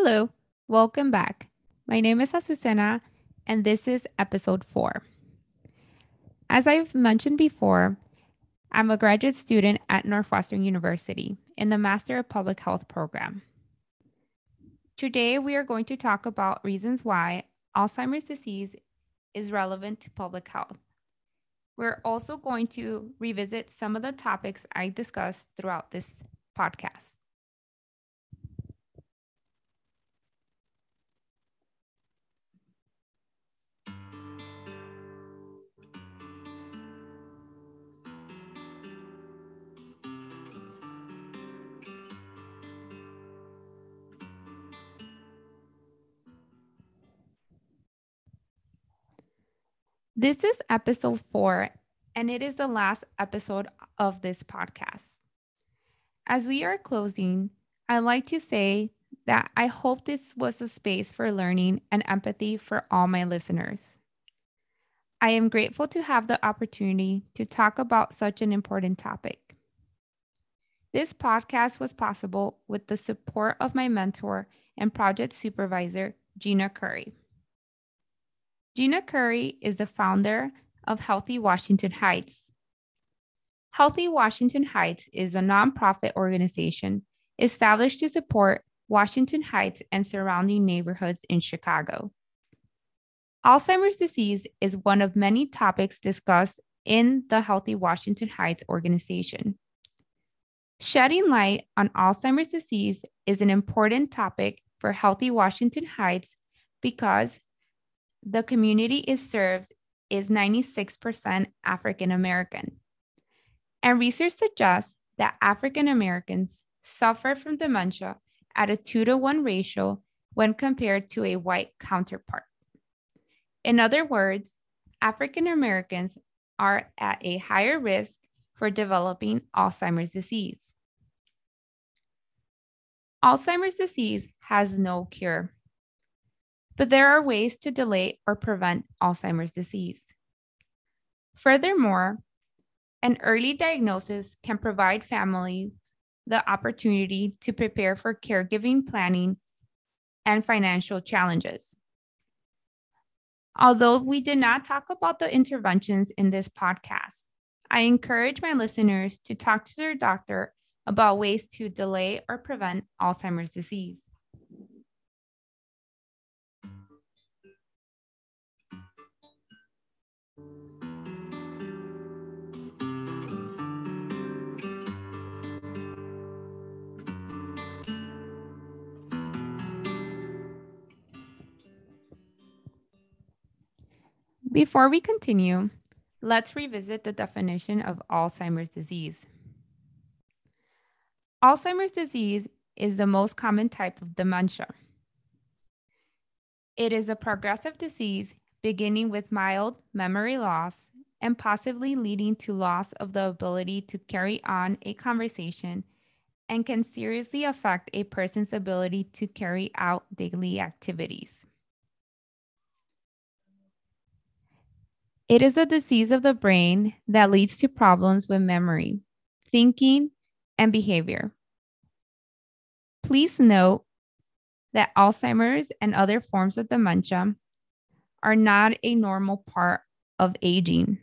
Hello, welcome back. My name is Azucena, and this is episode four. As I've mentioned before, I'm a graduate student at Northwestern University in the Master of Public Health program. Today, we are going to talk about reasons why Alzheimer's disease is relevant to public health. We're also going to revisit some of the topics I discussed throughout this podcast. This is episode four, and it is the last episode of this podcast. As we are closing, I'd like to say that I hope this was a space for learning and empathy for all my listeners. I am grateful to have the opportunity to talk about such an important topic. This podcast was possible with the support of my mentor and project supervisor, Gina Curry. Gina Curry is the founder of Healthy Washington Heights. Healthy Washington Heights is a nonprofit organization established to support Washington Heights and surrounding neighborhoods in Chicago. Alzheimer's disease is one of many topics discussed in the Healthy Washington Heights organization. Shedding light on Alzheimer's disease is an important topic for Healthy Washington Heights because the community it serves is 96% African American. And research suggests that African Americans suffer from dementia at a two to one ratio when compared to a white counterpart. In other words, African Americans are at a higher risk for developing Alzheimer's disease. Alzheimer's disease has no cure but there are ways to delay or prevent Alzheimer's disease. Furthermore, an early diagnosis can provide families the opportunity to prepare for caregiving planning and financial challenges. Although we did not talk about the interventions in this podcast, I encourage my listeners to talk to their doctor about ways to delay or prevent Alzheimer's disease. Before we continue, let's revisit the definition of Alzheimer's disease. Alzheimer's disease is the most common type of dementia. It is a progressive disease beginning with mild memory loss and possibly leading to loss of the ability to carry on a conversation and can seriously affect a person's ability to carry out daily activities. It is a disease of the brain that leads to problems with memory, thinking, and behavior. Please note that Alzheimer's and other forms of dementia are not a normal part of aging.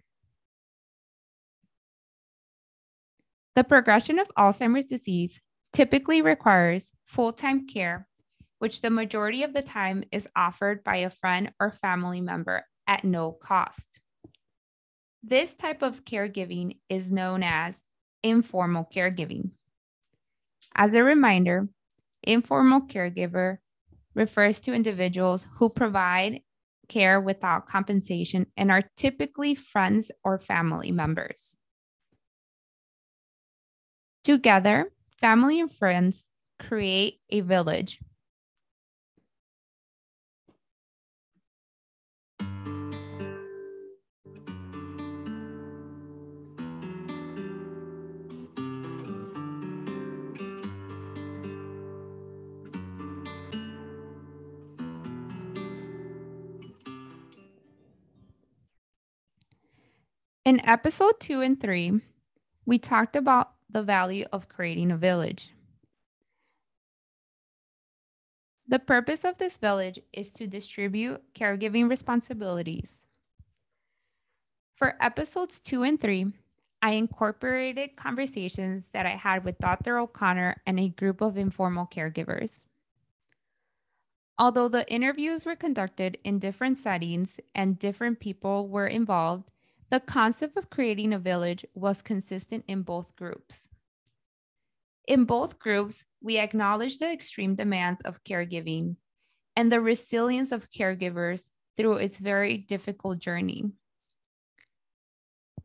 The progression of Alzheimer's disease typically requires full time care, which the majority of the time is offered by a friend or family member at no cost. This type of caregiving is known as informal caregiving. As a reminder, informal caregiver refers to individuals who provide care without compensation and are typically friends or family members. Together, family and friends create a village In episode two and three, we talked about the value of creating a village. The purpose of this village is to distribute caregiving responsibilities. For episodes two and three, I incorporated conversations that I had with Dr. O'Connor and a group of informal caregivers. Although the interviews were conducted in different settings and different people were involved, the concept of creating a village was consistent in both groups. In both groups, we acknowledge the extreme demands of caregiving and the resilience of caregivers through its very difficult journey.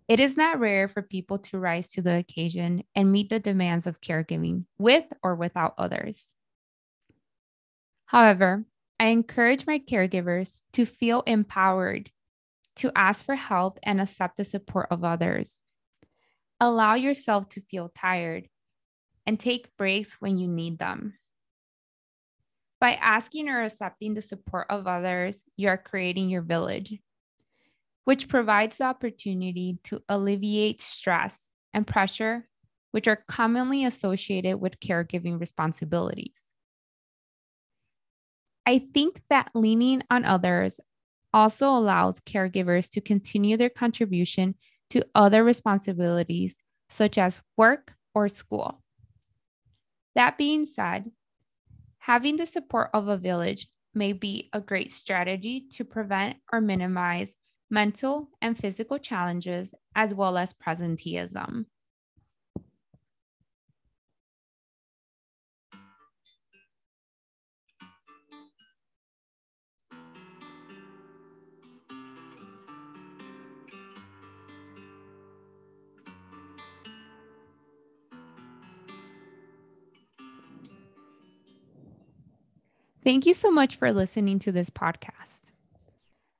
It is not rare for people to rise to the occasion and meet the demands of caregiving with or without others. However, I encourage my caregivers to feel empowered to ask for help and accept the support of others. Allow yourself to feel tired and take breaks when you need them. By asking or accepting the support of others, you are creating your village, which provides the opportunity to alleviate stress and pressure, which are commonly associated with caregiving responsibilities. I think that leaning on others also allows caregivers to continue their contribution to other responsibilities, such as work or school. That being said, having the support of a village may be a great strategy to prevent or minimize mental and physical challenges as well as presenteeism. Thank you so much for listening to this podcast.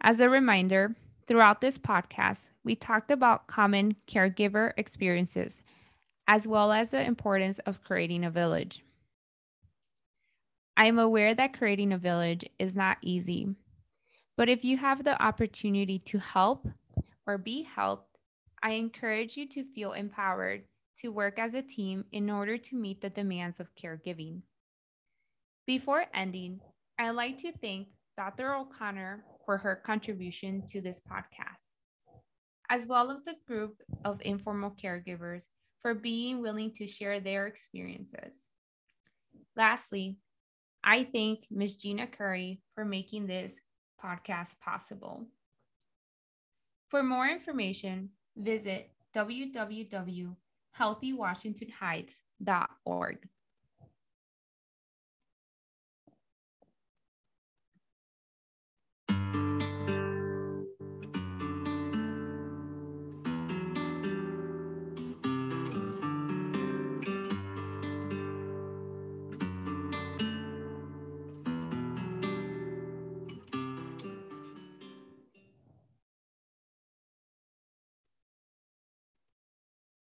As a reminder, throughout this podcast, we talked about common caregiver experiences, as well as the importance of creating a village. I am aware that creating a village is not easy, but if you have the opportunity to help or be helped, I encourage you to feel empowered to work as a team in order to meet the demands of caregiving. Before ending, I'd like to thank Dr. O'Connor for her contribution to this podcast, as well as the group of informal caregivers for being willing to share their experiences. Lastly, I thank Ms. Gina Curry for making this podcast possible. For more information, visit www.healthywashingtonheights.org.